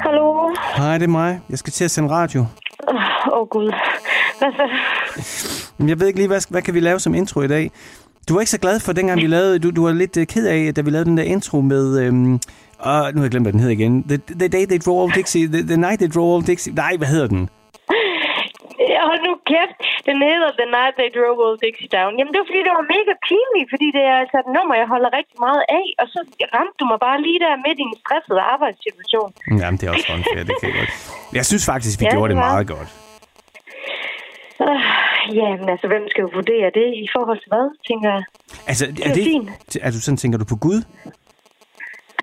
Hallo? Hej, det er mig. Jeg skal til at sende radio. Åh, oh, Gud. Hvad så? Jeg ved ikke lige, hvad, hvad kan vi lave som intro i dag? Du var ikke så glad for dengang, vi lavede... Du, du var lidt uh, ked af, da vi lavede den der intro med... Øhm, og nu har jeg glemt, hvad den hed igen. The, the Day They Drove Old Dixie. The, the Night They Drove Old Dixie. Nej, hvad hedder den? Hold nu kæft. Den hedder The Night They Drove Old Dixie Down. Jamen, det var fordi, det var mega pinligt, fordi det er altså et nummer, jeg holder rigtig meget af. Og så ramte du mig bare lige der midt i en stresset arbejdssituation. Jamen, det er også unfair, det kan jeg godt. Jeg synes faktisk, vi Ja, gjorde det det meget godt. Uh, jamen, altså, hvem skal jo vurdere det i forhold til hvad, tænker jeg? Altså, er fint. Er du sådan, tænker du på Gud?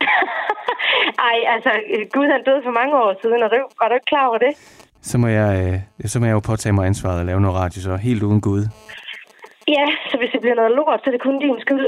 Ej, altså, Gud han døde for mange år siden, og det, var du ikke klar over det? Så må jeg, øh, så må jeg jo påtage mig ansvaret og lave noget radio, så helt uden Gud. Ja, så hvis det bliver noget lort, så er det kun din skyld.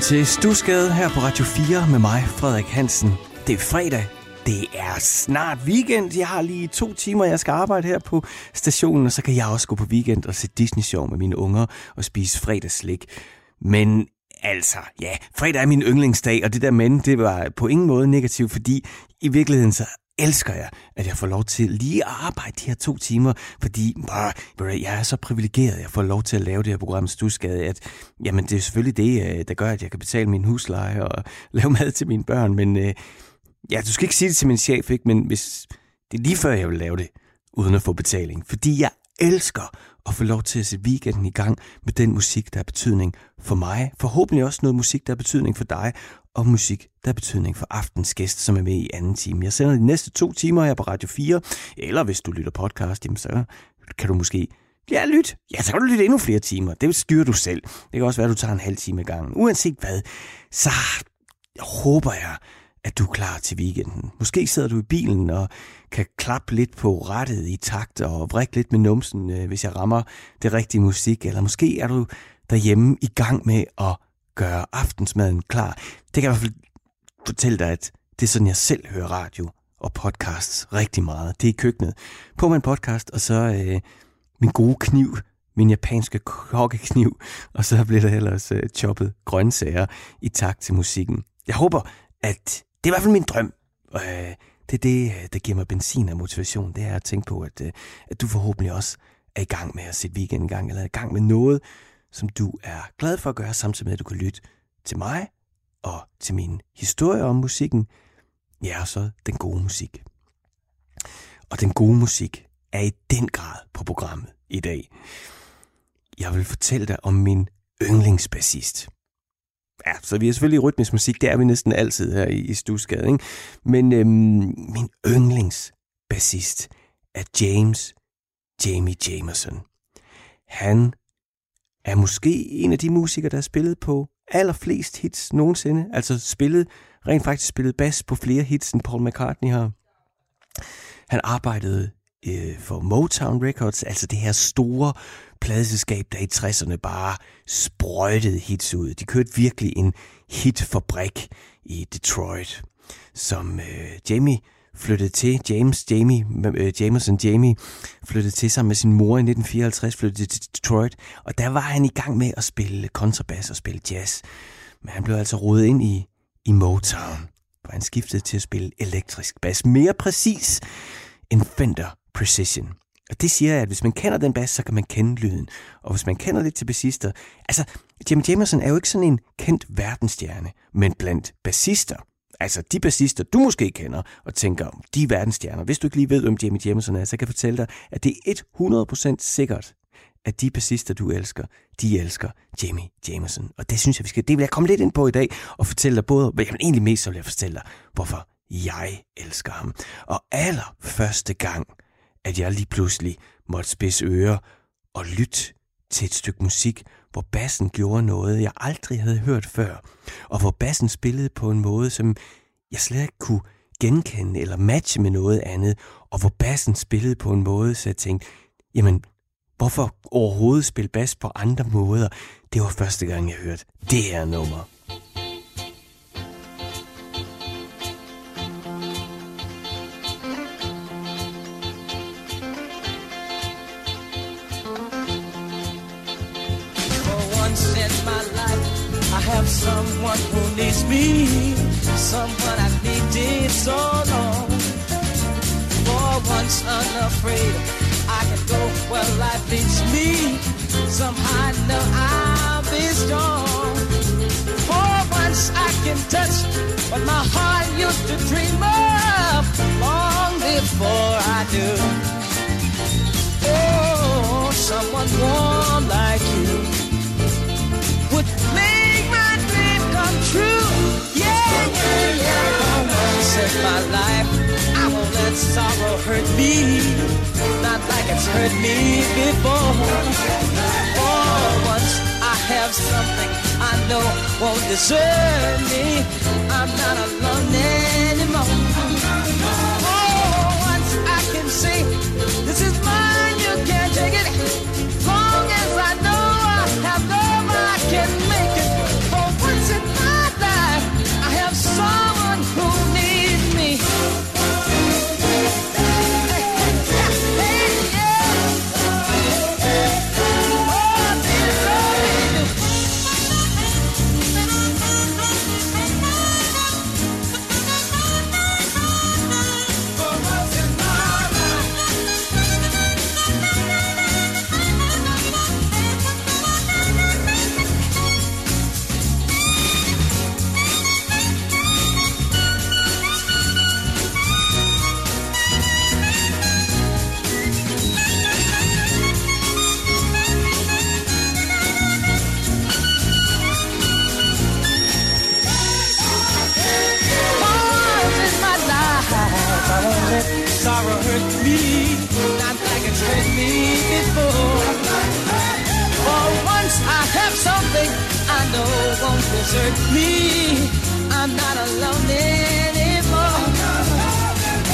Velkommen til Stusgade her på Radio 4 med mig, Frederik Hansen. Det er fredag. Det er snart weekend. Jeg har lige to timer, jeg skal arbejde her på stationen, og så kan jeg også gå på weekend og se Disney-show med mine unger og spise fredagslik. Men altså, ja, fredag er min yndlingsdag, og det der men, det var på ingen måde negativt, fordi i virkeligheden så elsker jeg, at jeg får lov til lige at arbejde de her to timer, fordi bah, jeg er så privilegeret, at jeg får lov til at lave det her program Stusgade, at jamen, det er selvfølgelig det, øh, der gør, at jeg kan betale min husleje og lave mad til mine børn, men øh, ja, du skal ikke sige det til min chef, ikke? men hvis, det er lige før, jeg vil lave det, uden at få betaling, fordi jeg elsker at få lov til at sætte weekenden i gang med den musik, der har betydning for mig. Forhåbentlig også noget musik, der har betydning for dig, og musik, der har betydning for aftens gæst, som er med i anden time. Jeg sender de næste to timer her på Radio 4, eller hvis du lytter podcast, jamen så kan du måske Ja, lyt. Ja, så kan du lytte endnu flere timer. Det styrer du selv. Det kan også være, at du tager en halv time i gang. Uanset hvad, så håber jeg, at du er klar til weekenden. Måske sidder du i bilen og kan klappe lidt på rettet i takt og vrikke lidt med numsen, øh, hvis jeg rammer det rigtige musik. Eller måske er du derhjemme i gang med at gøre aftensmaden klar. Det kan jeg i hvert fald fortælle dig, at det er sådan, jeg selv hører radio og podcasts rigtig meget. Det er i køkkenet. På min podcast, og så øh, min gode kniv, min japanske kokkekniv, og så bliver der ellers øh, choppet grøntsager i takt til musikken. Jeg håber, at det er i hvert fald min drøm. Øh, det er det, øh, der giver mig benzin og motivation. Det er at tænke på, at, øh, at du forhåbentlig også er i gang med at sætte weekend i gang, eller er i gang med noget, som du er glad for at gøre, samtidig med, at du kan lytte til mig og til min historie om musikken. Ja, og så den gode musik. Og den gode musik er i den grad på programmet i dag. Jeg vil fortælle dig om min yndlingsbassist. Ja, så vi er selvfølgelig i rytmisk musik, det er vi næsten altid her i, i Stusgade, ikke? Men øhm, min yndlingsbassist er James Jamie Jamerson. Han er måske en af de musikere, der har spillet på allerflest hits nogensinde. Altså spillet, rent faktisk spillet bas på flere hits, end Paul McCartney har. Han arbejdede øh, for Motown Records, altså det her store pladeselskab, der i 60'erne bare sprøjtede hits ud. De kørte virkelig en hitfabrik i Detroit, som øh, Jamie flyttede til, James Jamie, øh, Jameson Jamie, flyttede til sammen med sin mor i 1954, flyttede til Detroit, og der var han i gang med at spille kontrabas og spille jazz. Men han blev altså rodet ind i, i Motown, hvor han skiftede til at spille elektrisk bas. Mere præcis en Fender Precision. Og det siger jeg, at hvis man kender den bas, så kan man kende lyden. Og hvis man kender lidt til bassister... Altså, Jim Jamerson er jo ikke sådan en kendt verdensstjerne, men blandt bassister, altså de bassister, du måske kender og tænker, om de er verdensstjerner. Hvis du ikke lige ved, hvem Jimmy Jameson er, så kan jeg fortælle dig, at det er 100% sikkert, at de bassister, du elsker, de elsker Jamie Jameson. Og det synes jeg, vi skal, det vil jeg komme lidt ind på i dag, og fortælle dig både, men egentlig mest så vil jeg fortælle dig, hvorfor jeg elsker ham. Og aller første gang, at jeg lige pludselig måtte spidse ører og lytte til et stykke musik, hvor bassen gjorde noget, jeg aldrig havde hørt før, og hvor bassen spillede på en måde, som jeg slet ikke kunne genkende eller matche med noget andet, og hvor bassen spillede på en måde, så jeg tænkte, jamen, hvorfor overhovedet spille bas på andre måder? Det var første gang, jeg hørte det her nummer. Someone who needs me, someone I needed so long. For once unafraid, I can go where life leads me. Somehow I know I'll be strong. For once I can touch what my heart used to dream of long before I do. Oh, someone warm like you in my life, I won't let sorrow hurt me. Not like it's hurt me before. For once I have something I know won't desert me. I'm not alone anymore. For once I can say, this is mine, you can't take it. Me, not like it's hurt me before. For once I have something I know won't desert me. I'm not alone anymore.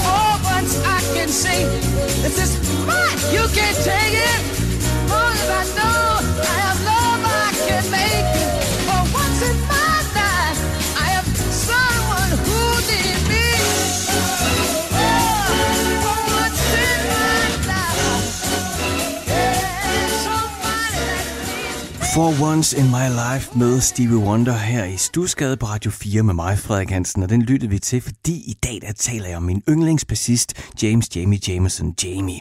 For once I can say, this is mine, you can't take it. More than I know For Once in My Life med Stevie Wonder her i Stusgade på Radio 4 med mig, Frederik Hansen, og den lyttede vi til, fordi i dag der taler jeg om min yndlingsbassist, James Jamie Jameson Jamie.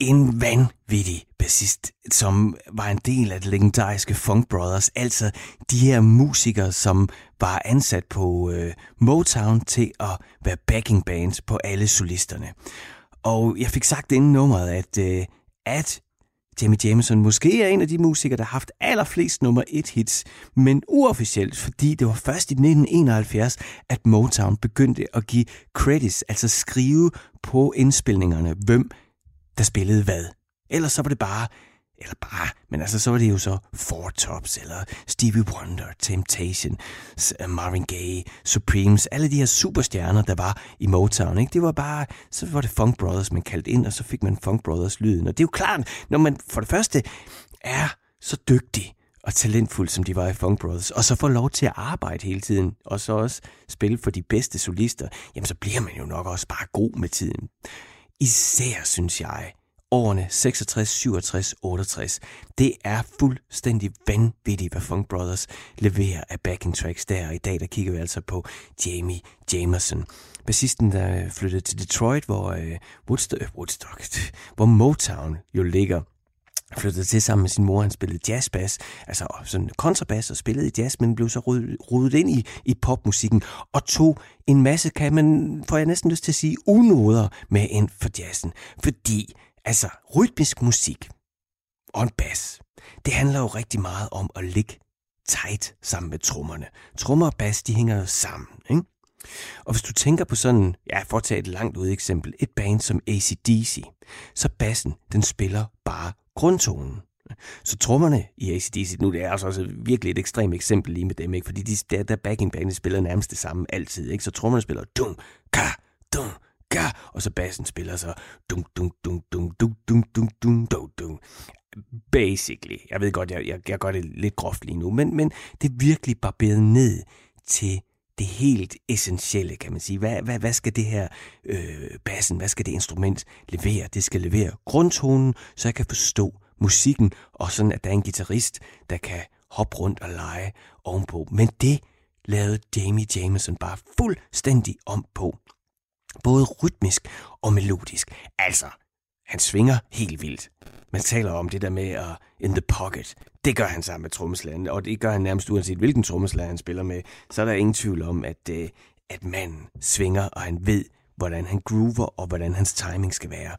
En vanvittig bassist, som var en del af det legendariske Funk Brothers, altså de her musikere, som var ansat på øh, Motown til at være backing bands på alle solisterne. Og jeg fik sagt inden nummeret, at, øh, at Jamie Jameson måske er en af de musikere, der har haft allerflest nummer et hits, men uofficielt, fordi det var først i 1971, at Motown begyndte at give credits, altså skrive på indspilningerne, hvem der spillede hvad. Ellers så var det bare, eller bare, men altså så var det jo så Four Tops, eller Stevie Wonder, Temptation, øh, Marvin Gaye, Supremes, alle de her superstjerner, der var i Motown, ikke? Det var bare, så var det Funk Brothers, man kaldte ind, og så fik man Funk Brothers lyden. Og det er jo klart, når man for det første er så dygtig og talentfuld, som de var i Funk Brothers, og så får lov til at arbejde hele tiden, og så også spille for de bedste solister, jamen så bliver man jo nok også bare god med tiden. Især, synes jeg, årene 66, 67, 68. Det er fuldstændig vanvittigt, hvad Funk Brothers leverer af backing tracks der. Og i dag, der kigger vi altså på Jamie Jamerson. Bassisten, der øh, flyttede til Detroit, hvor øh, øh Woodstock, Woodstock, hvor Motown jo ligger flyttede til sammen med sin mor. Han spillede jazzbass, altså sådan kontrabas og spillede i jazz, men blev så rodet ind i, i popmusikken og tog en masse, kan man, får jeg næsten lyst til at sige, unoder med ind for jazzen. Fordi, altså, rytmisk musik og en bas, det handler jo rigtig meget om at ligge tight sammen med trommerne. Trommer og bas, de hænger jo sammen, ikke? Og hvis du tænker på sådan, ja, for at tage et langt ud eksempel, et band som ACDC, så bassen, den spiller bare grundtonen. Så trommerne i ACDC, nu det er altså også virkelig et ekstremt eksempel lige med dem, ikke? fordi de, der, der backing band spiller nærmest det samme altid. Ikke? Så trommerne spiller dum, ka, ga, og så bassen spiller så dum, dum, dum, dum, dum, dum, dum, dum, dum, dum. Basically. Jeg ved godt, jeg, jeg, jeg gør det lidt groft lige nu, men, men det er virkelig barberet ned til det helt essentielle, kan man sige. Hvad, hvad, hvad skal det her øh, bassen, hvad skal det instrument levere? Det skal levere grundtonen, så jeg kan forstå musikken, og sådan at der er en guitarist, der kan hoppe rundt og lege ovenpå. Men det lavede Jamie Jameson bare fuldstændig om på. Både rytmisk og melodisk. Altså, han svinger helt vildt. Man taler om det der med at in the pocket. Det gør han sammen med trommeslageren, og det gør han nærmest uanset hvilken trommeslager han spiller med. Så er der ingen tvivl om, at, uh, at manden svinger, og han ved, hvordan han groover, og hvordan hans timing skal være.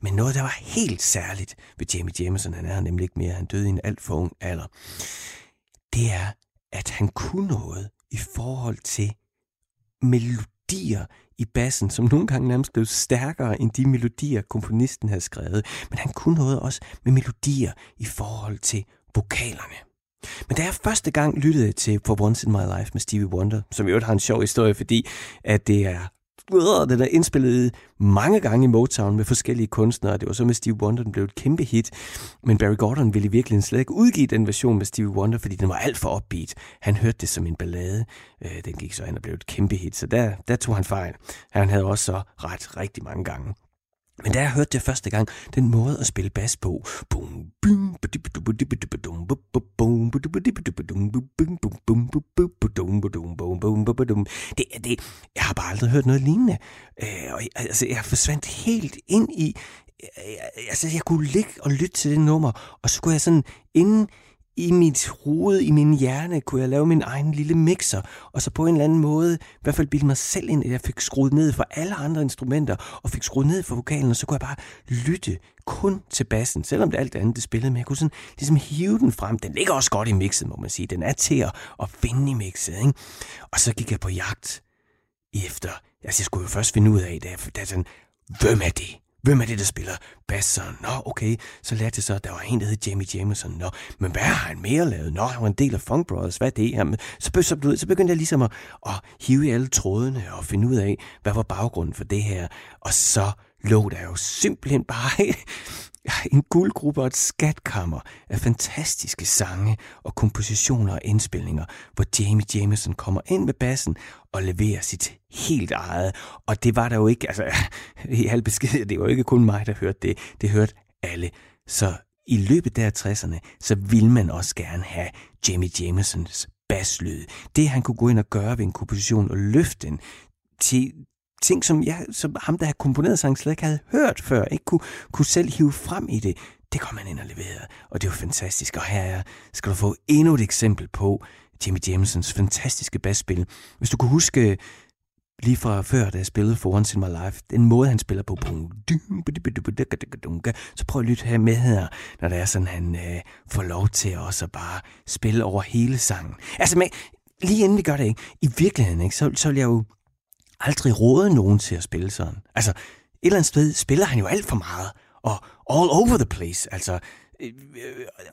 Men noget, der var helt særligt ved Jamie Jameson, han er nemlig ikke mere, han døde i en alt for ung alder, det er, at han kunne noget i forhold til melodier i bassen, som nogle gange nærmest blev stærkere end de melodier, komponisten havde skrevet. Men han kunne noget også med melodier i forhold til vokalerne. Men da jeg første gang lyttede til For Once in My Life med Stevie Wonder, som i øvrigt har en sjov historie, fordi at det er den er indspillet mange gange i Motown med forskellige kunstnere. Det var så med Stevie Wonder, den blev et kæmpe hit. Men Barry Gordon ville i virkeligheden slet ikke udgive den version med Stevie Wonder, fordi den var alt for upbeat. Han hørte det som en ballade. Øh, den gik så hen og blev et kæmpe hit, så der, der tog han fejl. Han havde også så ret rigtig mange gange. Men da jeg hørte det første gang, den måde at spille bas på, det, det, jeg har bare aldrig hørt noget lignende. Øh, og, altså, jeg forsvandt helt ind i, altså, jeg kunne ligge og lytte til det nummer, og så kunne jeg sådan inden i mit hoved, i min hjerne, kunne jeg lave min egen lille mixer, og så på en eller anden måde, i hvert fald bilde mig selv ind, at jeg fik skruet ned for alle andre instrumenter, og fik skruet ned for vokalen, og så kunne jeg bare lytte kun til bassen, selvom det alt andet det spillede, men jeg kunne sådan ligesom hive den frem. Den ligger også godt i mixet, må man sige. Den er til at, at finde i mixet, ikke? Og så gik jeg på jagt efter, altså jeg skulle jo først finde ud af, da, da sådan, hvem er det? Hvem er det, der spiller bass? Nå, okay. Så lærte jeg så, at der var en, der hed Jamie Jameson. Nå, men hvad har han mere lavet? Nå, han var en del af Funk Brothers. Hvad er det? Jamen, så, så, så, så begyndte jeg ligesom at, at hive i alle trådene og finde ud af, hvad var baggrunden for det her. Og så lå der jo simpelthen bare en guldgruppe og et skatkammer af fantastiske sange og kompositioner og indspilninger, hvor Jamie Jameson kommer ind med bassen og leverer sit helt eget. Og det var der jo ikke, altså i al besked, det var jo ikke kun mig, der hørte det, det hørte alle. Så i løbet af 60'erne, så ville man også gerne have Jamie Jamesons basslyd. Det han kunne gå ind og gøre ved en komposition og løfte den til ting, som, jeg, som ham, der havde komponeret sangen, slet ikke havde hørt før, ikke kunne, kunne selv hive frem i det. Det kom han ind og leverede, og det var fantastisk. Og her er, skal du få endnu et eksempel på Jimmy Jamesons fantastiske basspil. Hvis du kunne huske lige fra før, da jeg spillede for Once in My Life, den måde, han spiller på, så prøv at lytte her med her, når det er sådan, han øh, får lov til også at bare spille over hele sangen. Altså, men, lige inden vi gør det, ikke? i virkeligheden, ikke? Så, så vil jeg jo aldrig rådet nogen til at spille sådan. Altså, et eller andet sted spiller han jo alt for meget, og all over the place. Altså, øh,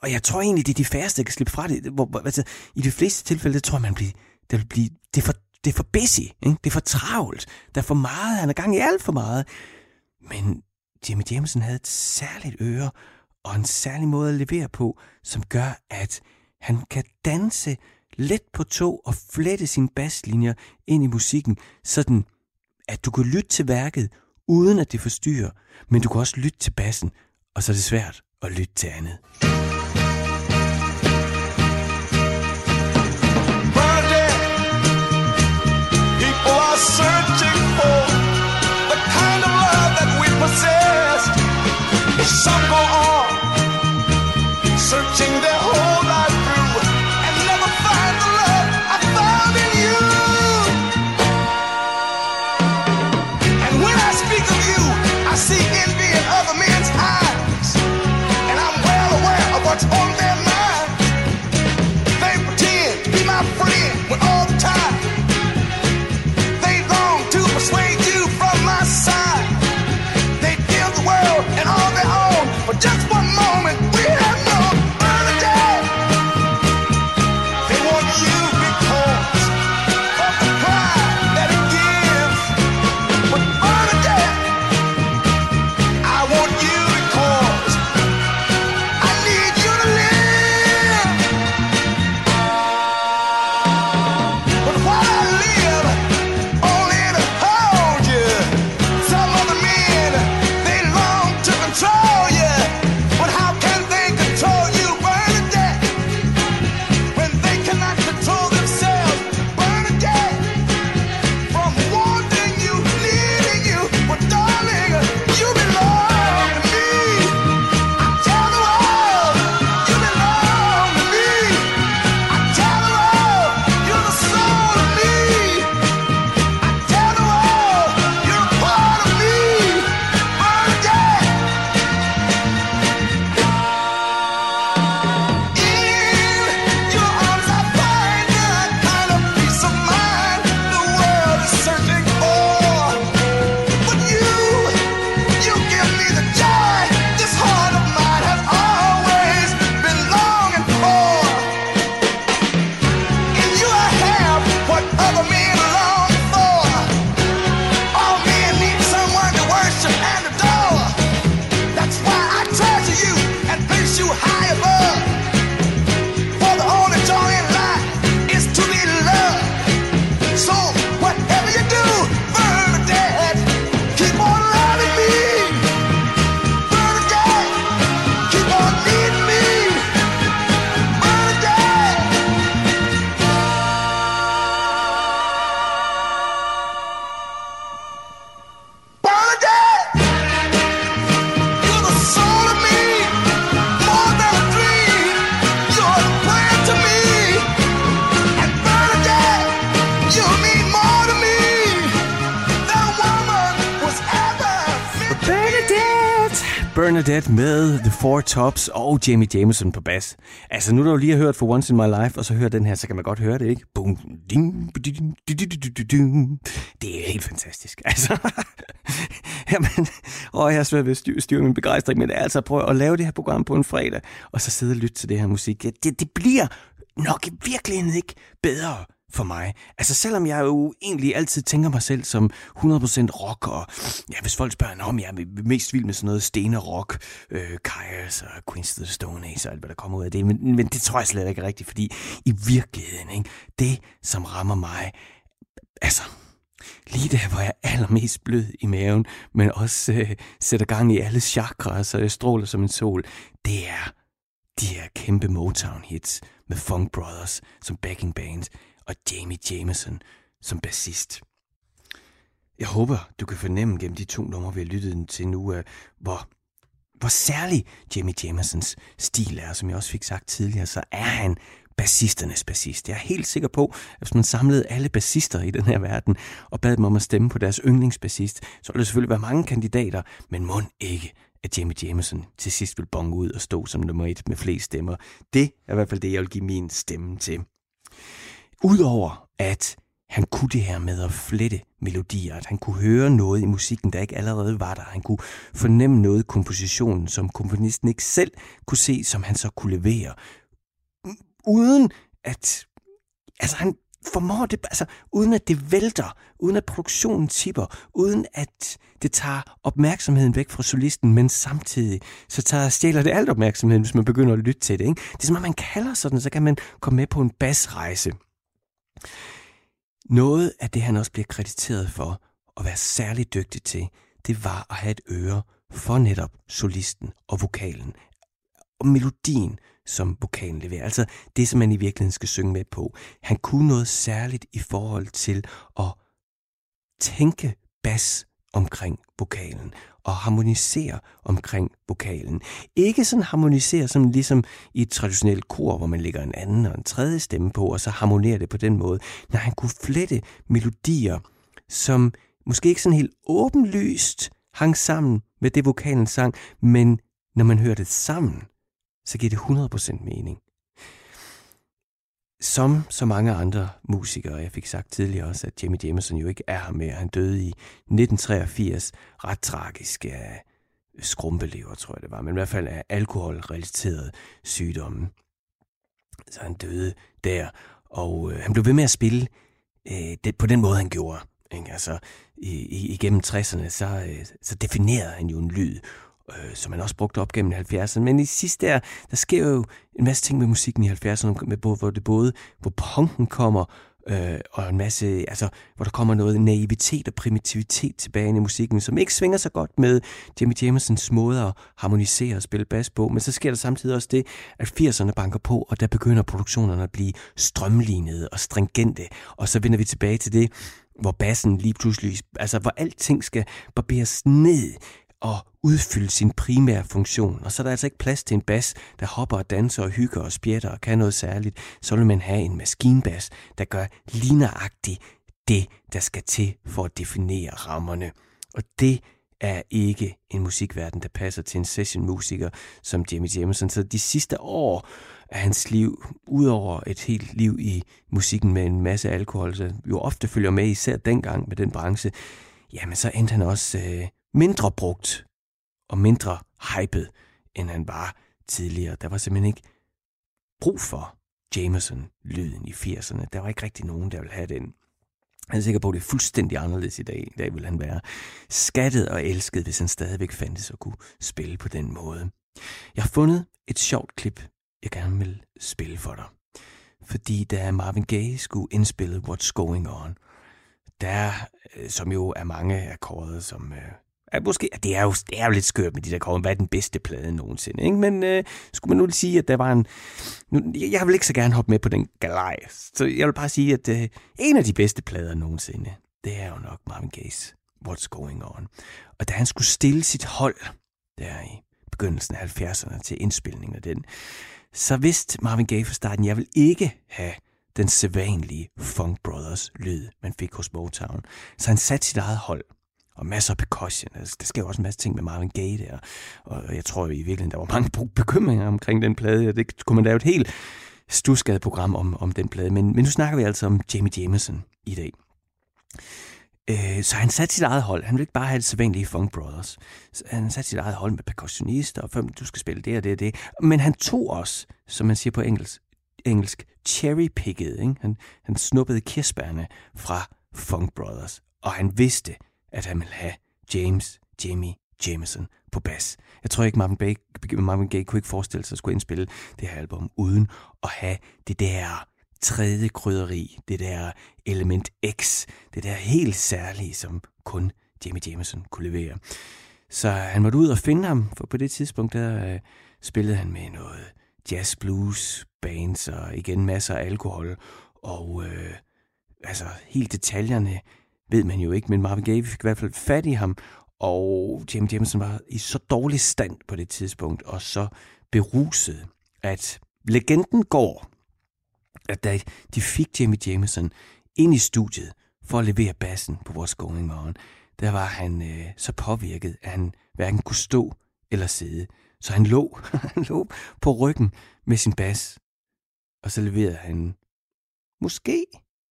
og jeg tror egentlig, det er de færreste, der kan slippe fra det. Hvor, altså, I de fleste tilfælde, det tror jeg, man bliver, det vil blive, det er for, det er for busy, ikke? det er for travlt, der er for meget, han er gang i alt for meget. Men Jimmy Jameson havde et særligt øre, og en særlig måde at levere på, som gør, at han kan danse let på tog og flette sine basslinjer ind i musikken, sådan at du kan lytte til værket, uden at det forstyrrer, men du kan også lytte til bassen, og så er det svært at lytte til andet. Four Tops og Jamie Jameson på bas. Altså nu når du lige har hørt For Once in My Life, og så hører den her, så kan man godt høre det, ikke? Boom, ding, ding, ding, det er helt fantastisk. Altså, jamen, og jeg har svært ved at styre min begejstring, men altså prøv at lave det her program på en fredag, og så sidde og lytte til det her musik. Det, det bliver nok i virkeligheden ikke bedre for mig. Altså selvom jeg jo egentlig altid tænker mig selv som 100% rock, og ja, hvis folk spørger, om jeg er mest vild med sådan noget stener-rock, øh, Kajas og Queens of the Stone Age og alt, hvad der kommer ud af det, men, men det tror jeg slet ikke rigtigt, fordi i virkeligheden, ikke, det som rammer mig, altså, lige der, hvor jeg er allermest blød i maven, men også øh, sætter gang i alle chakra, så jeg stråler som en sol, det er de her kæmpe Motown-hits med Funk Brothers som backing band og Jamie Jameson som bassist. Jeg håber, du kan fornemme gennem de to numre, vi har lyttet til nu, hvor, hvor særlig Jamie Jamesons stil er. Som jeg også fik sagt tidligere, så er han bassisternes bassist. Jeg er helt sikker på, at hvis man samlede alle bassister i den her verden og bad dem om at stemme på deres yndlingsbassist, så ville der selvfølgelig være mange kandidater, men mund ikke, at Jamie Jameson til sidst vil bonge ud og stå som nummer et med flest stemmer. Det er i hvert fald det, jeg vil give min stemme til. Udover at han kunne det her med at flette melodier, at han kunne høre noget i musikken, der ikke allerede var der. Han kunne fornemme noget i kompositionen, som komponisten ikke selv kunne se, som han så kunne levere. Uden at... Altså, han formår det, altså, uden at det vælter, uden at produktionen tipper, uden at det tager opmærksomheden væk fra solisten, men samtidig så tager stjæler det alt opmærksomheden, hvis man begynder at lytte til det. Ikke? Det er som om man kalder sådan, så kan man komme med på en basrejse. Noget af det, han også bliver krediteret for at være særlig dygtig til, det var at have et øre for netop solisten og vokalen. Og melodien, som vokalen leverer. Altså det, som man i virkeligheden skal synge med på. Han kunne noget særligt i forhold til at tænke bas omkring vokalen og harmonisere omkring vokalen. Ikke sådan harmonisere som ligesom i et traditionelt kor, hvor man lægger en anden og en tredje stemme på, og så harmonerer det på den måde. Nej, han kunne flette melodier, som måske ikke sådan helt åbenlyst hang sammen med det vokalen sang, men når man hører det sammen, så giver det 100% mening. Som så mange andre musikere, jeg fik sagt tidligere også, at Jimmy Jameson jo ikke er her mere. Han døde i 1983, ret tragisk af skrumpelever, tror jeg det var, men i hvert fald af alkoholrelateret sygdomme. Så han døde der, og øh, han blev ved med at spille øh, det, på den måde, han gjorde. Ikke? Altså, i, i, igennem 60'erne, så, øh, så definerede han jo en lyd, øh, som man også brugte op gennem 70'erne. Men i sidste der, der sker jo en masse ting med musikken i 70'erne, med, hvor det både, hvor punken kommer, øh, og en masse, altså, hvor der kommer noget naivitet og primitivitet tilbage i musikken, som ikke svinger så godt med Jimmy Jamesons måde at harmonisere og spille bas på, men så sker der samtidig også det, at 80'erne banker på, og der begynder produktionerne at blive strømlignede og stringente, og så vender vi tilbage til det, hvor bassen lige pludselig, altså hvor alting skal barberes ned, og udfylde sin primære funktion. Og så er der altså ikke plads til en bas, der hopper og danser og hygger og spjætter og kan noget særligt. Så vil man have en maskinbas, der gør ligneragtigt det, der skal til for at definere rammerne. Og det er ikke en musikverden, der passer til en sessionmusiker som Jimmy Jameson. Så de sidste år af hans liv, udover et helt liv i musikken med en masse alkohol, så jo ofte følger med, især dengang med den branche, jamen så endte han også øh, mindre brugt og mindre hyped, end han var tidligere. Der var simpelthen ikke brug for Jameson-lyden i 80'erne. Der var ikke rigtig nogen, der ville have den. Jeg er sikker på, at det er fuldstændig anderledes i dag. I dag vil han være skattet og elsket, hvis han stadigvæk fandtes og kunne spille på den måde. Jeg har fundet et sjovt klip, jeg gerne vil spille for dig. Fordi da Marvin Gaye skulle indspille What's Going On, der, øh, som jo er mange akkorder, kåret som øh, Ja, måske, det er, jo, det er jo lidt skørt med de der kommer. Hvad er den bedste plade nogensinde? Ikke? Men øh, skulle man nu sige, at der var en... Nu, jeg vil ikke så gerne hoppe med på den galej. Så jeg vil bare sige, at øh, en af de bedste plader nogensinde, det er jo nok Marvin Gaye's What's Going On. Og da han skulle stille sit hold der i begyndelsen af 70'erne til indspilningen af den, så vidste Marvin Gaye fra starten, jeg vil ikke have den sædvanlige Funk Brothers lyd, man fik hos Motown. Så han satte sit eget hold og masser af percussion. Altså, der sker jo også en masse ting med Marvin Gaye der, og jeg tror i virkeligheden, der var mange bekymringer omkring den plade, og det kunne man lave et helt stusskadet program om, om den plade. Men, men nu snakker vi altså om Jamie Jameson i dag. Øh, så han satte sit eget hold. Han ville ikke bare have det sædvanlige Funk Brothers. Så han satte sit eget hold med percussionister, og du skal spille det og det og det. Men han tog også, som man siger på engelsk, engelsk cherry-pickede. Ikke? Han, han snuppede kirsebærne fra Funk Brothers, og han vidste, at han ville have James Jimmy Jameson på bas. Jeg tror ikke, Marvin, Gaye, Marvin Gaye kunne ikke forestille sig at skulle indspille det her album uden at have det der tredje krydderi, det der element X, det der helt særlige, som kun Jamie Jameson kunne levere. Så han måtte ud og finde ham, for på det tidspunkt der øh, spillede han med noget jazz blues bands og igen masser af alkohol. Og øh, altså helt detaljerne ved man jo ikke, men Marvin Gaye fik i hvert fald fat i ham, og Jim Jameson var i så dårlig stand på det tidspunkt, og så beruset, at legenden går, at da de fik Jimmy Jameson ind i studiet for at levere bassen på vores Going On, der var han øh, så påvirket, at han hverken kunne stå eller sidde. Så han lå, han lå på ryggen med sin bas, og så leverede han måske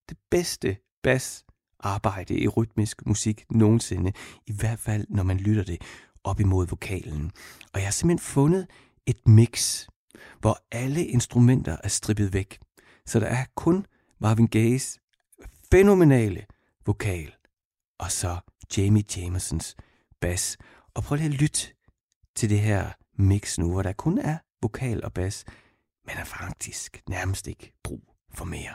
det bedste bas arbejde i rytmisk musik nogensinde, i hvert fald når man lytter det op imod vokalen. Og jeg har simpelthen fundet et mix, hvor alle instrumenter er strippet væk. Så der er kun Marvin Gayes fænomenale vokal, og så Jamie Jamesons bas. Og prøv lige at lytte til det her mix nu, hvor der kun er vokal og bas, men er faktisk nærmest ikke brug for mere.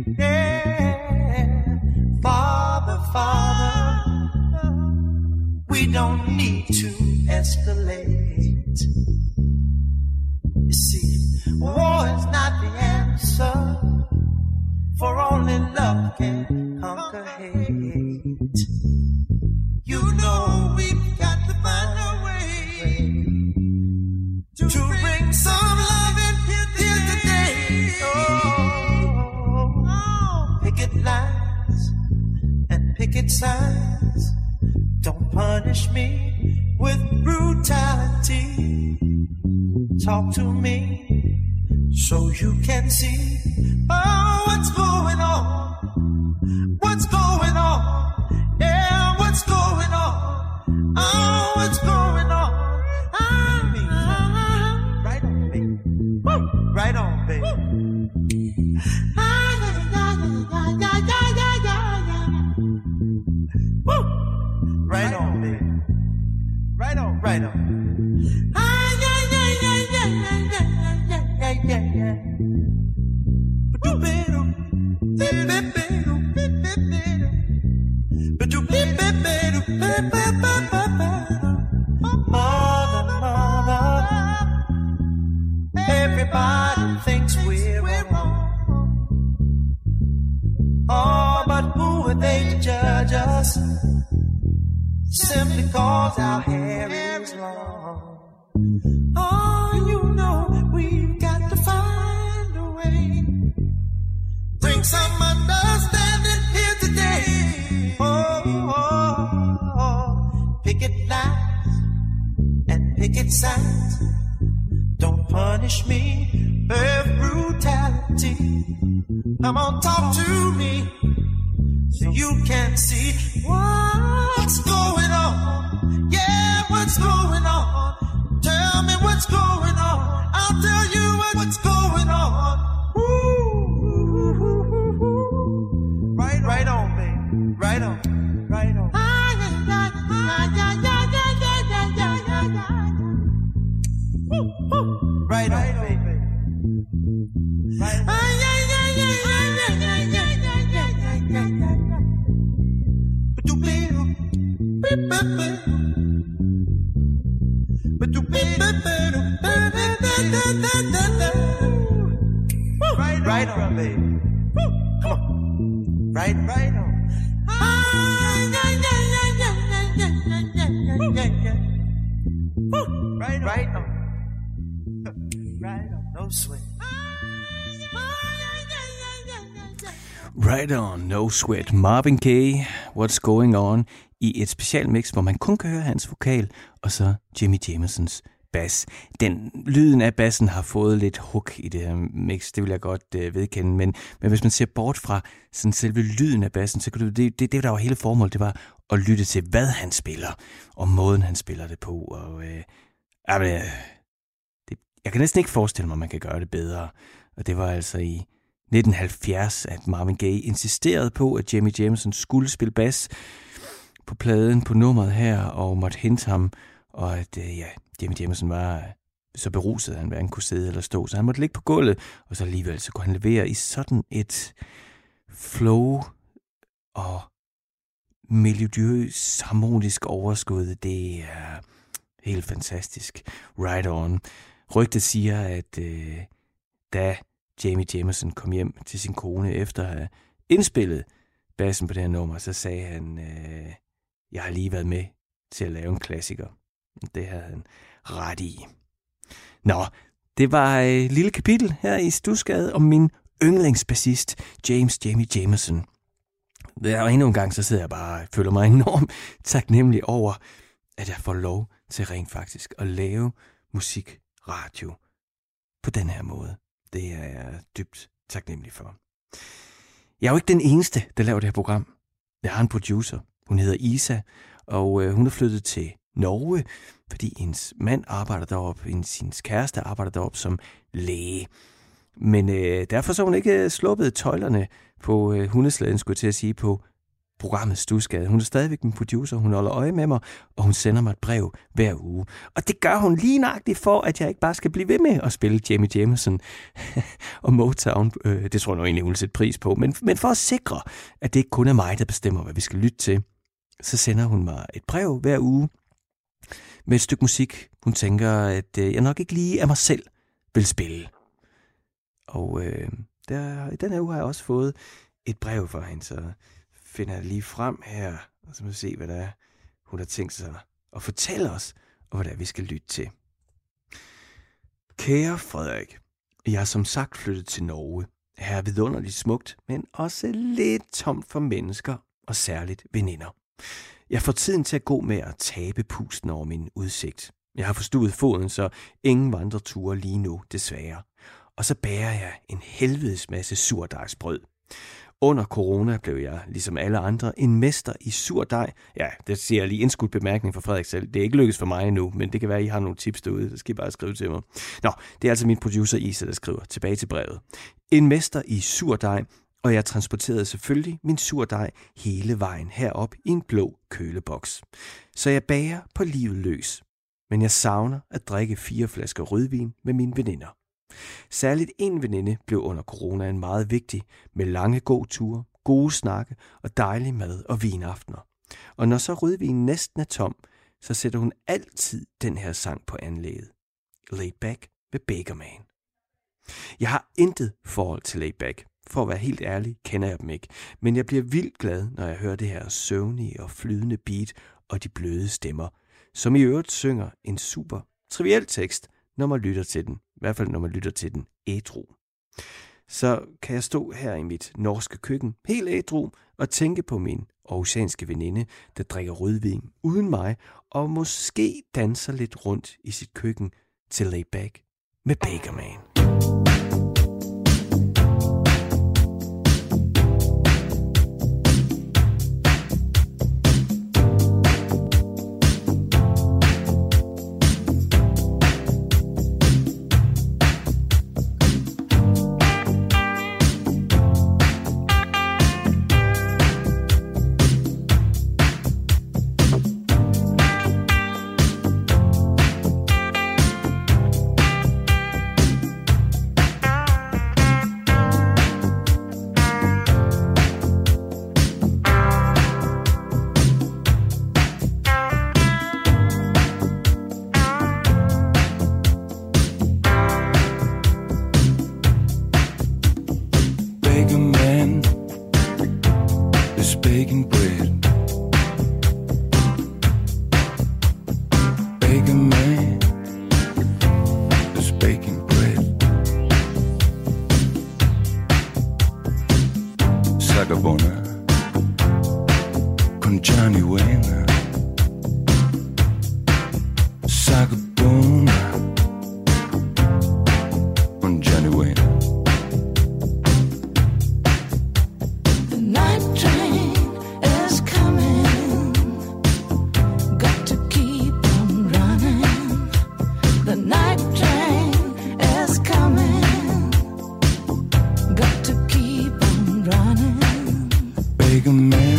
Don't need to escalate. You see, war is not the answer for only love can conquer hate. You know we've got to find a way to, to bring some love in here today. Oh, oh, picket lines and picket signs. Punish me with brutality. Talk to me so you can see. Oh what's going on? What's going on? Yeah what's going on? Oh Oh, you know we've got to find a way. Bring some understanding here today. Oh, oh, oh. oh. picket lines and picket signs. Don't punish me with brutality. Come on, talk to me so you can see what's going on. Sweat. Marvin Gaye, What's Going On, i et specialmix, hvor man kun kan høre hans vokal, og så Jimmy Jamesons bas. Den lyden af bassen har fået lidt hook i det her mix, det vil jeg godt øh, vedkende, men, men hvis man ser bort fra sådan selve lyden af bassen, så kan du, det, det, det der var hele formålet, det var at lytte til, hvad han spiller, og måden han spiller det på, og øh, jamen, øh, det, jeg kan næsten ikke forestille mig, at man kan gøre det bedre, og det var altså i 1970, at Marvin Gaye insisterede på, at Jamie Jameson skulle spille bas på pladen på nummeret her, og måtte hente ham, og at øh, ja, Jamie Jameson var øh, så beruset, at han hverken kunne sidde eller stå, så han måtte ligge på gulvet, og så alligevel så kunne han levere i sådan et flow og melodiøs, harmonisk overskud. Det er helt fantastisk. Right on. Rygtet siger, at øh, da Jamie Jamerson kom hjem til sin kone efter at have indspillet bassen på det her nummer, så sagde han, øh, jeg har lige været med til at lave en klassiker. Det havde han ret i. Nå, det var et lille kapitel her i Stusgade om min yndlingsbassist, James Jamie Jameson. Og endnu en gang, så sidder jeg bare og føler mig enormt taknemmelig over, at jeg får lov til rent faktisk at lave musikradio på den her måde. Det er jeg dybt taknemmelig for. Jeg er jo ikke den eneste, der laver det her program. Jeg har en producer. Hun hedder Isa, og øh, hun er flyttet til Norge, fordi hendes mand arbejder deroppe, hendes kæreste arbejder deroppe som læge. Men øh, derfor så hun ikke øh, sluppet tøjlerne på øh, hundeslæden, skulle jeg til at sige, på programmet Stusgade. Hun er stadigvæk min producer, hun holder øje med mig, og hun sender mig et brev hver uge. Og det gør hun lige nøjagtigt for, at jeg ikke bare skal blive ved med at spille Jamie Jameson og Motown. Øh, det tror jeg nu egentlig, hun sætter pris på. Men, men for at sikre, at det ikke kun er mig, der bestemmer, hvad vi skal lytte til, så sender hun mig et brev hver uge med et stykke musik, hun tænker, at øh, jeg nok ikke lige af mig selv vil spille. Og øh, der, i den her uge har jeg også fået et brev fra hende, så finder jeg lige frem her, og så må vi se, hvad der er, hun har tænkt sig at fortælle os, og hvad det er, vi skal lytte til. Kære Frederik, jeg er som sagt flyttet til Norge. Her er vidunderligt smukt, men også lidt tomt for mennesker, og særligt veninder. Jeg får tiden til at gå med at tabe pusten over min udsigt. Jeg har forstuet foden, så ingen vandreture lige nu, desværre. Og så bærer jeg en helvedes masse surdejsbrød. Under corona blev jeg, ligesom alle andre, en mester i surdej. Ja, det siger jeg lige indskudt bemærkning fra Frederik selv. Det er ikke lykkedes for mig endnu, men det kan være, at I har nogle tips derude. Det skal I bare skrive til mig. Nå, det er altså min producer Isa, der skriver tilbage til brevet. En mester i surdej, og jeg transporterede selvfølgelig min surdej hele vejen herop i en blå køleboks. Så jeg bager på livet løs. Men jeg savner at drikke fire flasker rødvin med mine veninder. Særligt en veninde blev under coronaen meget vigtig med lange gåture, gode snakke og dejlig mad og vinaftener. Og når så rødvinen næsten er tom, så sætter hun altid den her sang på anlæget. Laid Back med Bakerman. Jeg har intet forhold til Laid Back. For at være helt ærlig, kender jeg dem ikke. Men jeg bliver vildt glad, når jeg hører det her søvnige og flydende beat og de bløde stemmer, som i øvrigt synger en super triviel tekst, når man lytter til den. I hvert fald når man lytter til den ædru. Så kan jeg stå her i mit norske køkken, helt ædru, og tænke på min oceanske veninde, der drikker rødvin uden mig, og måske danser lidt rundt i sit køkken til layback med Bakerman. 지금 내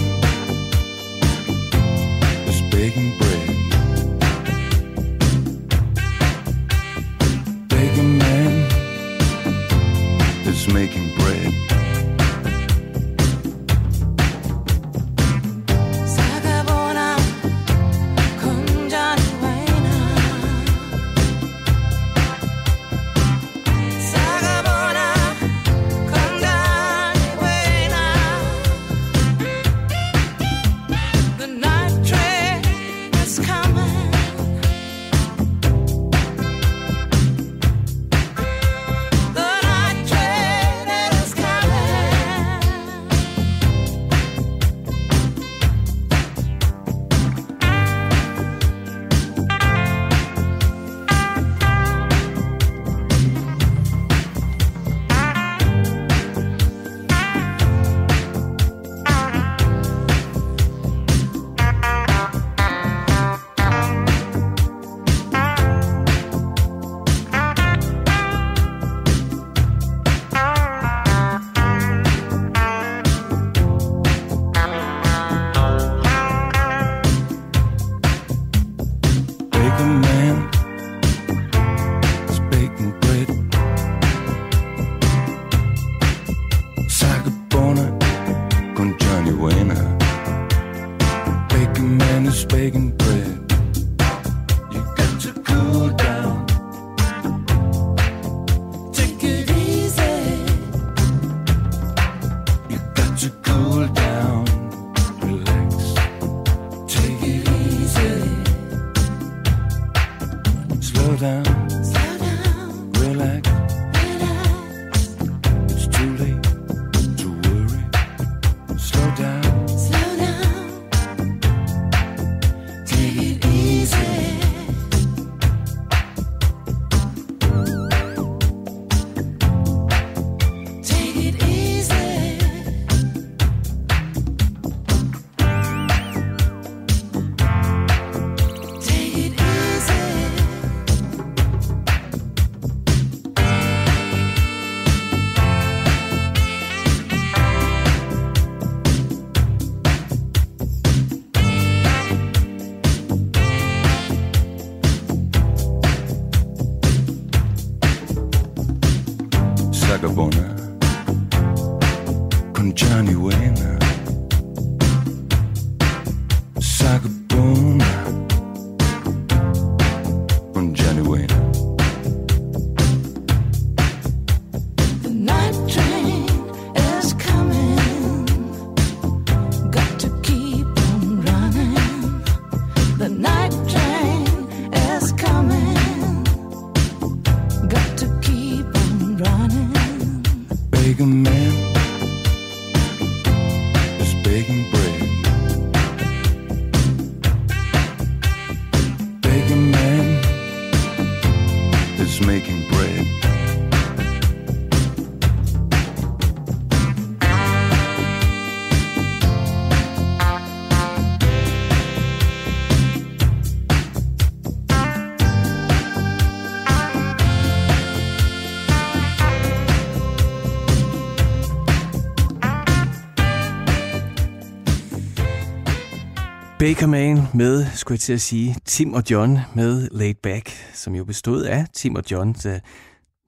Baker Man med, skulle jeg til at sige, Tim og John med Laid Back, som jo bestod af Tim og John, der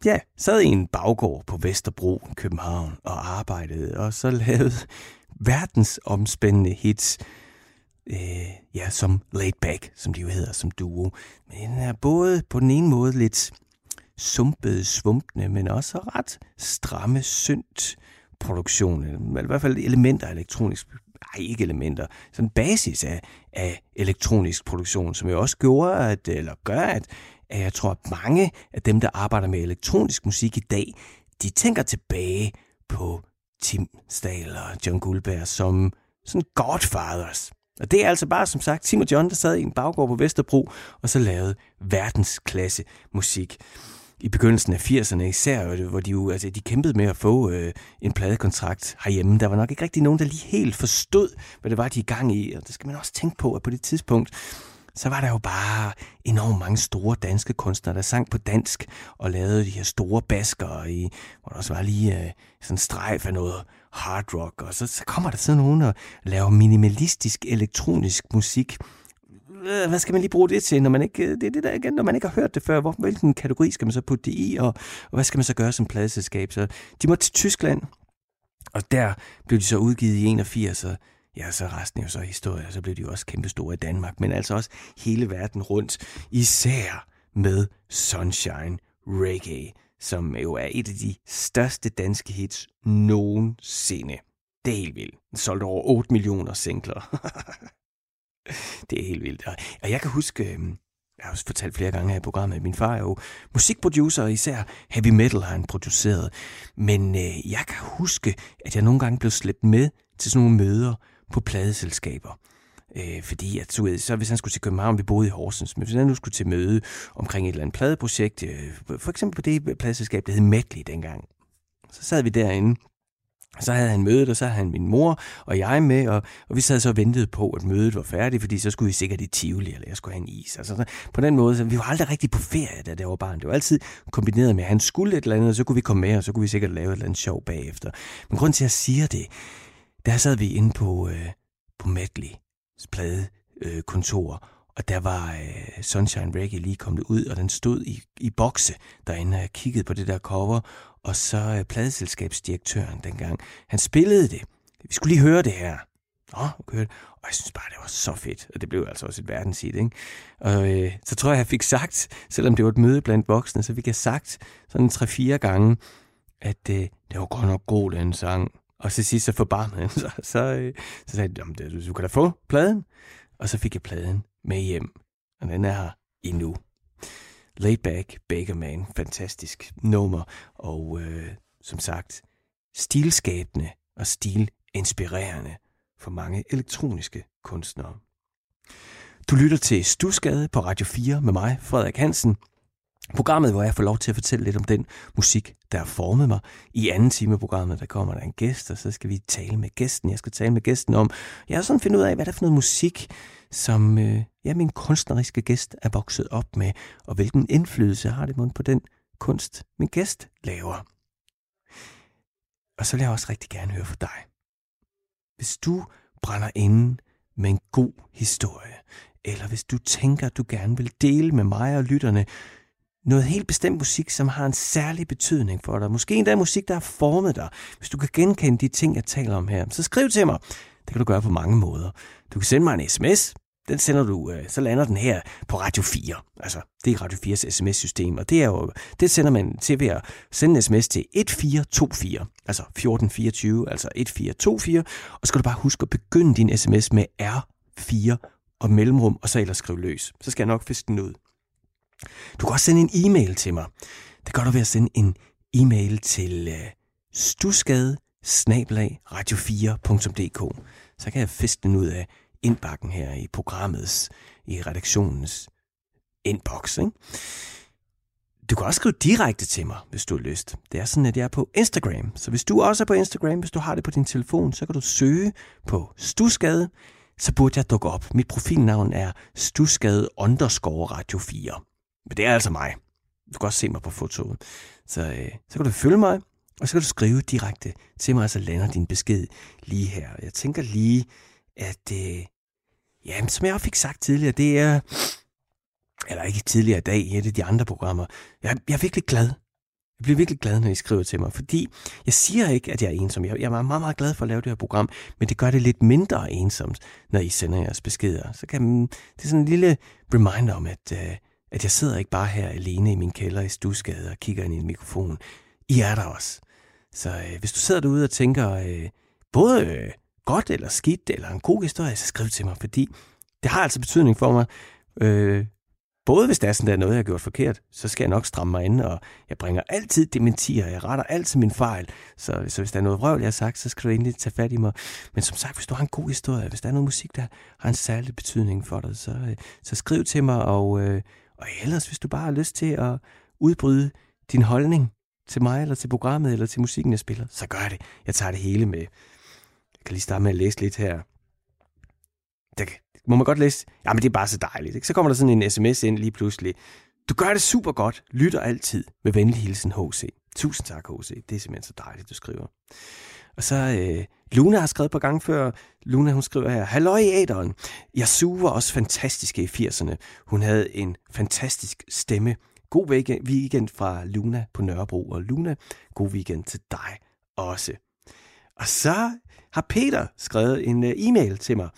ja, sad i en baggård på Vesterbro, i København, og arbejdede, og så lavede verdensomspændende hits, øh, ja, som Laid Back, som de jo hedder, som duo. Men den er både på den ene måde lidt sumpede, svumpende, men også ret stramme, syndt produktion, eller i hvert fald elementer af elektronisk nej, ikke elementer, sådan basis af, af elektronisk produktion, som jo også gjorde, at, eller gør, at, at jeg tror, at mange af dem, der arbejder med elektronisk musik i dag, de tænker tilbage på Tim Stahl og John Guldberg som sådan godfathers. Og det er altså bare, som sagt, Tim og John, der sad i en baggård på Vesterbro, og så lavede verdensklasse musik i begyndelsen af 80'erne især, øh, hvor de jo altså, de kæmpede med at få øh, en pladekontrakt herhjemme. Der var nok ikke rigtig nogen, der lige helt forstod, hvad det var, de i gang i. Og det skal man også tænke på, at på det tidspunkt, så var der jo bare enormt mange store danske kunstnere, der sang på dansk og lavede de her store basker, i, hvor der også var lige øh, sådan en strejf af noget hard rock. Og så, så kommer der sådan nogen og laver minimalistisk elektronisk musik, Øh, hvad skal man lige bruge det til, når man ikke, øh, det er det der igen, når man ikke har hørt det før, hvor, hvilken kategori skal man så putte det i, og, og hvad skal man så gøre som pladeselskab? Så de måtte til Tyskland, og der blev de så udgivet i 81, og ja, så resten er jo så historie, og så blev de jo også kæmpestore i Danmark, men altså også hele verden rundt, især med Sunshine Reggae, som jo er et af de største danske hits nogensinde. Det er helt vildt. Den solgte over 8 millioner singler. det er helt vildt. Og jeg kan huske, øhm, jeg har også fortalt flere gange her i programmet, at min far er jo musikproducer, og især heavy metal har han produceret. Men øh, jeg kan huske, at jeg nogle gange blev slæbt med til sådan nogle møder på pladeselskaber. Øh, fordi at, så, så hvis han skulle til København, vi boede i Horsens, men hvis han nu skulle til møde omkring et eller andet pladeprojekt, øh, for eksempel på det pladeselskab, der hed Medley dengang, så sad vi derinde, så havde han mødet, og så havde han min mor og jeg med, og, og vi sad så og ventede på, at mødet var færdigt, fordi så skulle vi sikkert i Tivoli, eller jeg skulle have en is. Altså, på den måde, så vi var aldrig rigtig på ferie, da det var barn. Det var altid kombineret med, at han skulle et eller andet, og så kunne vi komme med, og så kunne vi sikkert lave et eller andet sjov bagefter. Men grund til, at jeg siger det, der sad vi inde på, øh, på Medley's plade øh, kontor, og der var øh, Sunshine Reggae lige kommet ud, og den stod i, i bokse derinde, og jeg kiggede på det der cover, og så øh, pladeselskabsdirektøren dengang, han spillede det. Vi skulle lige høre det her. Nå, okay. Og jeg synes bare, det var så fedt, og det blev altså også et verdenshit, ikke? Og øh, så tror jeg, jeg fik sagt, selvom det var et møde blandt voksne, så fik jeg sagt sådan tre-fire gange, at øh, det var godt nok god, den sang. Og så sidst så forbarmede han så, så, øh, så sagde jeg, du kan da få pladen. Og så fik jeg pladen med hjem, og den er her endnu. Laid Back, Baker Man, fantastisk nummer, og øh, som sagt, stilskabende og stilinspirerende for mange elektroniske kunstnere. Du lytter til Stusgade på Radio 4 med mig, Frederik Hansen. Programmet, hvor jeg får lov til at fortælle lidt om den musik, der har formet mig. I anden time af programmet, der kommer der en gæst, og så skal vi tale med gæsten. Jeg skal tale med gæsten om, jeg har sådan finde ud af, hvad der er for noget musik, som øh, ja, min kunstneriske gæst er vokset op med, og hvilken indflydelse har det på den kunst, min gæst laver. Og så vil jeg også rigtig gerne høre fra dig. Hvis du brænder inde med en god historie, eller hvis du tænker, at du gerne vil dele med mig og lytterne noget helt bestemt musik, som har en særlig betydning for dig. Måske endda musik, der har formet dig. Hvis du kan genkende de ting, jeg taler om her, så skriv til mig. Det kan du gøre på mange måder. Du kan sende mig en sms. Den sender du, øh, så lander den her på Radio 4. Altså, det er Radio 4's sms-system, og det er jo, det sender man til ved at sende en sms til 1424, altså 1424, altså 1424, og så skal du bare huske at begynde din sms med R4 og mellemrum, og så ellers skrive løs. Så skal jeg nok fiske den ud. Du kan også sende en e-mail til mig. Det gør du ved at sende en e-mail til øh, stusgade radio4.dk. Så kan jeg fiske den ud af indbakken her i programmets, i redaktionens inbox. Ikke? Du kan også skrive direkte til mig, hvis du har lyst. Det er sådan, at jeg er på Instagram. Så hvis du også er på Instagram, hvis du har det på din telefon, så kan du søge på Stusgade. Så burde jeg dukke op. Mit profilnavn er Stusgade underscore Radio 4. Men det er altså mig. Du kan også se mig på fotoet. Så, øh, så kan du følge mig, og så kan du skrive direkte til mig, og så lander din besked lige her. Jeg tænker lige, at øh, ja, som jeg også fik sagt tidligere, det er, eller ikke tidligere i dag, i et af de andre programmer, jeg, jeg er virkelig glad. Jeg bliver virkelig glad, når I skriver til mig, fordi jeg siger ikke, at jeg er ensom. Jeg, jeg er meget, meget glad for at lave det her program, men det gør det lidt mindre ensomt, når I sender jeres beskeder. Så kan mm, det er sådan en lille reminder om, at, øh, at jeg sidder ikke bare her alene i min kælder i Stusgade og kigger ind i en mikrofon. I er der også. Så øh, hvis du sidder derude og tænker, øh, både øh, godt eller skidt, eller en god historie, så skriv til mig, fordi det har altså betydning for mig, øh, Både hvis der er sådan, der er noget, jeg har gjort forkert, så skal jeg nok stramme mig ind, og jeg bringer altid dementier, jeg retter altid min fejl. Så, så hvis der er noget vrøvl, jeg har sagt, så skal du endelig tage fat i mig. Men som sagt, hvis du har en god historie, hvis der er noget musik, der har en særlig betydning for dig, så, øh, så skriv til mig, og, øh, og ellers, hvis du bare har lyst til at udbryde din holdning til mig, eller til programmet, eller til musikken, jeg spiller, så gør det. Jeg tager det hele med. Jeg kan lige starte med at læse lidt her. Det må man godt læse. Ja, men det er bare så dejligt. Ikke? Så kommer der sådan en sms ind lige pludselig. Du gør det super godt. Lytter altid. Med venlig hilsen, H.C. Tusind tak, H.C. Det er simpelthen så dejligt, du skriver. Og så øh, Luna har skrevet på gang før. Luna, hun skriver her. Halløj i æderen. Jeg suger også fantastiske i 80'erne. Hun havde en fantastisk stemme. God weekend fra Luna på Nørrebro. Og Luna, god weekend til dig også. Og så har Peter skrevet en øh, e-mail til mig,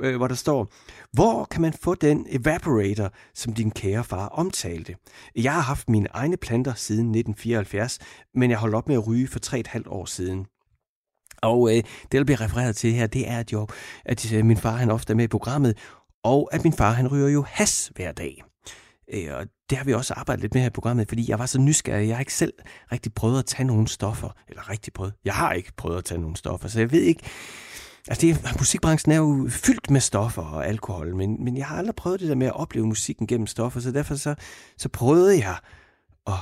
øh, hvor der står, hvor kan man få den evaporator, som din kære far omtalte? Jeg har haft mine egne planter siden 1974, men jeg holdt op med at ryge for 3,5 år siden. Og øh, det, der bliver refereret til her, det er, at, jo, at øh, min far han ofte er med i programmet, og at min far han ryger jo has hver dag. Øh, og det har vi også arbejdet lidt med her i programmet, fordi jeg var så nysgerrig. Jeg har ikke selv rigtig prøvet at tage nogle stoffer. Eller rigtig prøvet. Jeg har ikke prøvet at tage nogle stoffer, så jeg ved ikke... Altså, det, musikbranchen er jo fyldt med stoffer og alkohol, men, men jeg har aldrig prøvet det der med at opleve musikken gennem stoffer, så derfor så, så prøvede jeg at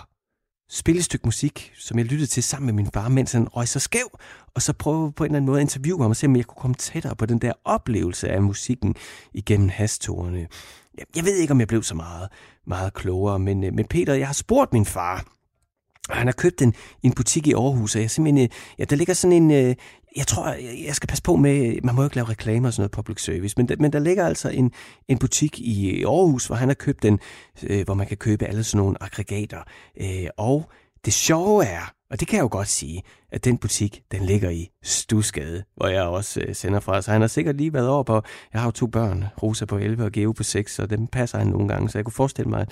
spille et stykke musik, som jeg lyttede til sammen med min far, mens han røg så skæv, og så prøve på en eller anden måde at interviewe ham og se, om jeg kunne komme tættere på den der oplevelse af musikken igennem hastorene. Jeg ved ikke, om jeg blev så meget, meget klogere, men, øh, men Peter, jeg har spurgt min far, og han har købt en, i en butik i Aarhus, og jeg simpelthen, øh, ja, der ligger sådan en, øh, jeg tror, jeg skal passe på med, man må jo ikke lave reklamer og sådan noget public service, men, men der ligger altså en, en butik i Aarhus, hvor han har købt den, øh, hvor man kan købe alle sådan nogle aggregater. Og det sjove er, og det kan jeg jo godt sige, at den butik, den ligger i Stusgade, hvor jeg også øh, sender fra. Så han har sikkert lige været over på, jeg har jo to børn, Rosa på 11 og Geo på 6, og dem passer han nogle gange, så jeg kunne forestille mig,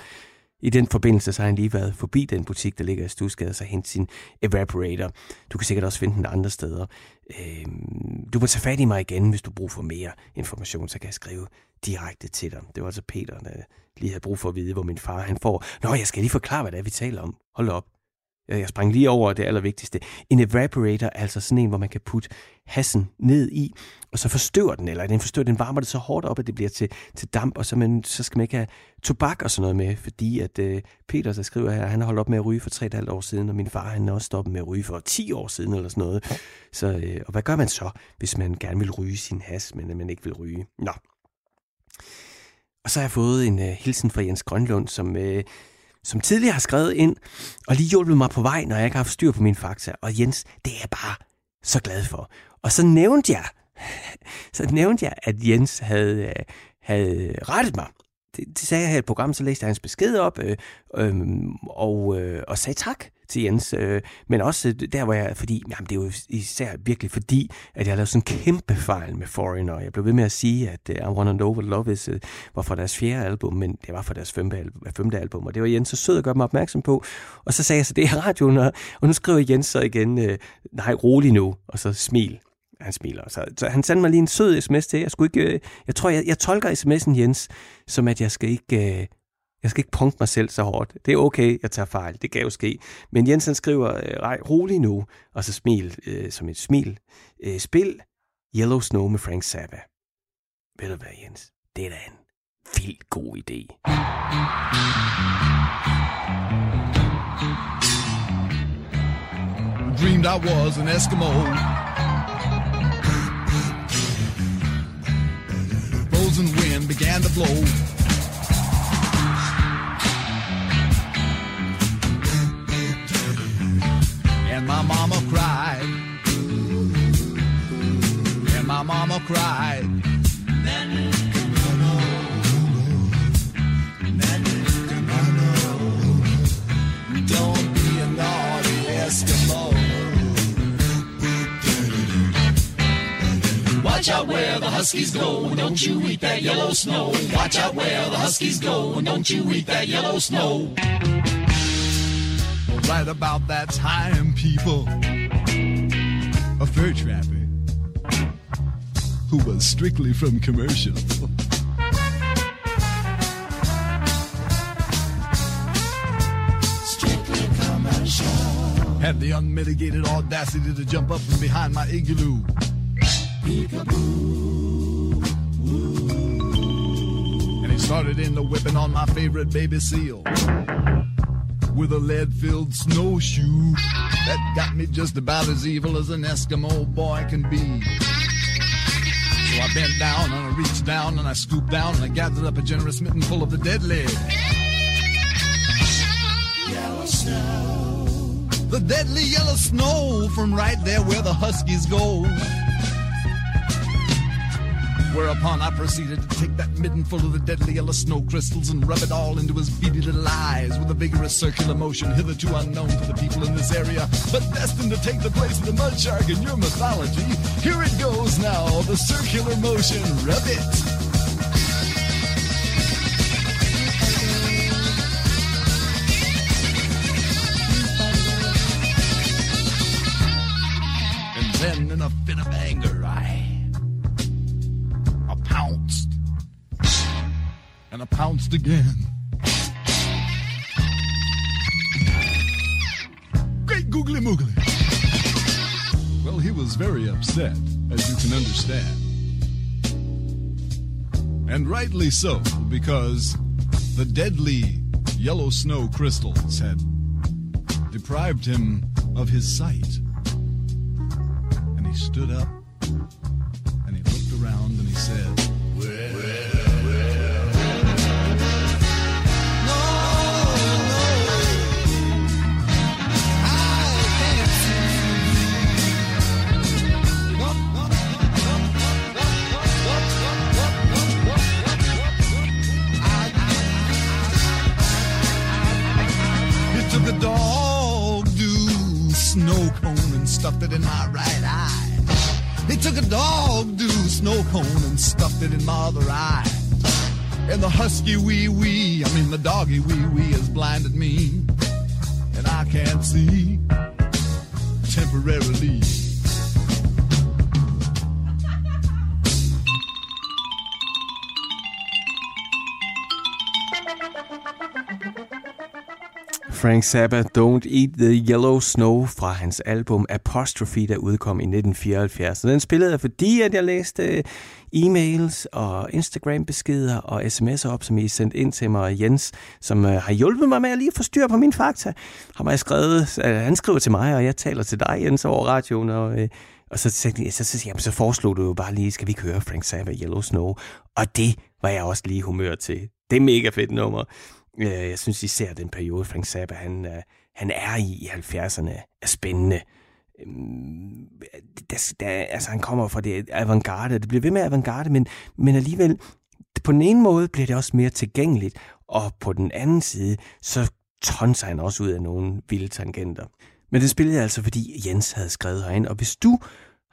i den forbindelse, så har han lige været forbi den butik, der ligger i Stusgade, så hente sin evaporator. Du kan sikkert også finde den andre steder. Øh, du må tage fat i mig igen, hvis du brug for mere information, så kan jeg skrive direkte til dig. Det var altså Peter, der lige havde brug for at vide, hvor min far han får. Nå, jeg skal lige forklare, hvad det er, vi taler om. Hold op. Jeg sprang lige over det allervigtigste. En evaporator er altså sådan en, hvor man kan putte hassen ned i, og så forstøver den, eller den forstøver, den varmer det så hårdt op, at det bliver til, til damp, og så, man, så skal man ikke have tobak og sådan noget med, fordi at uh, Peter, der skriver her, han har holdt op med at ryge for 3,5 år siden, og min far, han har også stoppet med at ryge for 10 år siden, eller sådan noget. Så, uh, og hvad gør man så, hvis man gerne vil ryge sin has, men man ikke vil ryge? Nå. Og så har jeg fået en uh, hilsen fra Jens Grønlund, som... Uh, som tidligere har skrevet ind, og lige hjulpet mig på vej, når jeg ikke har haft styr på mine fakta. Og Jens, det er jeg bare så glad for. Og så nævnte jeg, så nævnte jeg, at Jens havde, øh, havde rettet mig. Det, det sagde jeg her i et program, så læste jeg hans besked op øh, øh, og, øh, og sagde tak til Jens. Øh, men også der, hvor jeg, fordi, jamen det er jo især virkelig fordi, at jeg lavede sådan en kæmpe fejl med Foreigner. Jeg blev ved med at sige, at uh, I Wanna Know What Love Is uh, var fra deres fjerde album, men det var fra deres femte, album, femte album, og det var Jens så sød at gøre mig opmærksom på. Og så sagde jeg så det er radioen, og, og nu skriver Jens så igen, uh, nej, rolig nu, og så smil han smiler. Så, så han sendte mig lige en sød sms til. Jeg, skulle ikke, jeg tror, jeg, jeg tolker sms'en, Jens, som at jeg skal ikke jeg skal ikke punkte mig selv så hårdt. Det er okay, jeg tager fejl. Det kan jo ske. Men Jensen skriver, øh, nej, rolig nu, og så smil øh, som et smil. Øh, spil Yellow Snow med Frank Zappa. Ved du hvad, Jens? Det er da en vildt god idé. Dreamed I was an Eskimo. Frozen wind began to blow. And my mama cried. And my mama cried. Don't be a naughty Eskimo. Watch out where the Huskies go, don't you eat that yellow snow. Watch out where the Huskies go, don't you eat that yellow snow right about that time, people. A fur trapper who was strictly from commercial, Strictly commercial. Had the unmitigated audacity to jump up from behind my igloo. Peekaboo. And he started in the whipping on my favorite baby seal with a lead-filled snowshoe that got me just about as evil as an Eskimo boy can be. So I bent down and I reached down and I scooped down and I gathered up a generous mitten full of the deadly. Yellow snow. The deadly yellow snow from right there where the huskies go. Whereupon I proceeded to take that midden full of the deadly yellow snow crystals and rub it all into his beady little eyes with a vigorous circular motion hitherto unknown to the people in this area, but destined to take the place of the mud shark in your mythology. Here it goes now, the circular motion, rub it. And then in a fit of anger, I And I pounced again. Great googly moogly. Well, he was very upset, as you can understand. And rightly so, because the deadly yellow snow crystals had deprived him of his sight. And he stood up and he looked around and he said, stuffed it in my right eye. He took a dog do snow cone and stuffed it in my other eye. And the husky wee wee, I mean the doggy wee wee has blinded me. And I can't see temporarily. Frank Zappa, Don't Eat the Yellow Snow fra hans album Apostrophe, der udkom i 1974. Så den spillede jeg, fordi at jeg læste øh, e-mails og Instagram-beskeder og sms'er op, som I sendte ind til mig. Og Jens, som øh, har hjulpet mig med at lige få styr på min fakta, har mig skrevet, øh, han skriver til mig, og jeg taler til dig, Jens, over radioen. Og, øh, og så, tænkte jeg, så, så, jamen, så foreslog du jo bare lige, skal vi ikke høre Frank Zappa, Yellow Snow? Og det var jeg også lige humør til. Det er mega fedt nummer. Øh, Jeg synes især den periode, Frank Zappa, han, øh, han er i i 70'erne, er spændende. Øh, Der, der, altså, han kommer fra det avantgarde, det bliver ved med avantgarde, men, men alligevel, på den ene måde bliver det også mere tilgængeligt, og på den anden side, så tonser han også ud af nogle vilde tangenter. Men det spillede jeg altså, fordi Jens havde skrevet herind, og hvis du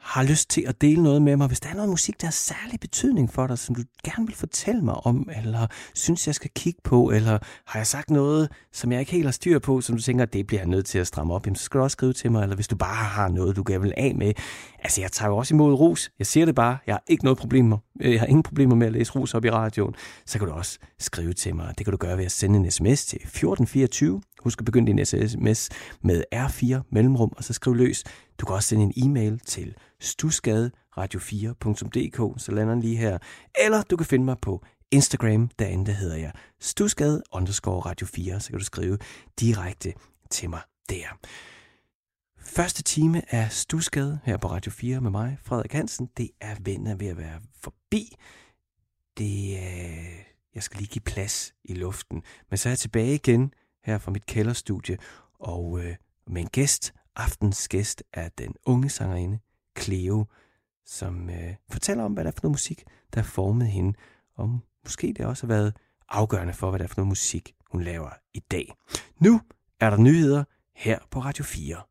har lyst til at dele noget med mig, hvis der er noget musik, der har særlig betydning for dig, som du gerne vil fortælle mig om, eller synes, jeg skal kigge på, eller har jeg sagt noget, som jeg ikke helt har styr på, som du tænker, det bliver jeg nødt til at stramme op, jamen, så skal du også skrive til mig, eller hvis du bare har noget, du gerne vil af med. Altså, jeg tager jo også imod ros. Jeg siger det bare. Jeg har ikke noget problemer. Øh, jeg har ingen problemer med at læse ros op i radioen. Så kan du også skrive til mig. Det kan du gøre ved at sende en sms til 1424. Husk at begynde din sms med R4 mellemrum, og så skriv løs. Du kan også sende en e-mail til stusgaderadio4.dk, så lander den lige her. Eller du kan finde mig på Instagram, derinde der hedder jeg stusgade underscore radio 4, så kan du skrive direkte til mig der. Første time af Stusgade her på Radio 4 med mig, Frederik Hansen. Det er venner ved at være forbi. Det er... Jeg skal lige give plads i luften. Men så er jeg tilbage igen her fra mit kælderstudie, og øh, med en gæst. Aftens gæst er den unge sangerinde Cleo, som øh, fortæller om, hvad der er for noget musik, der har formet hende, og måske det også har været afgørende for, hvad der er for noget musik, hun laver i dag. Nu er der nyheder her på Radio 4.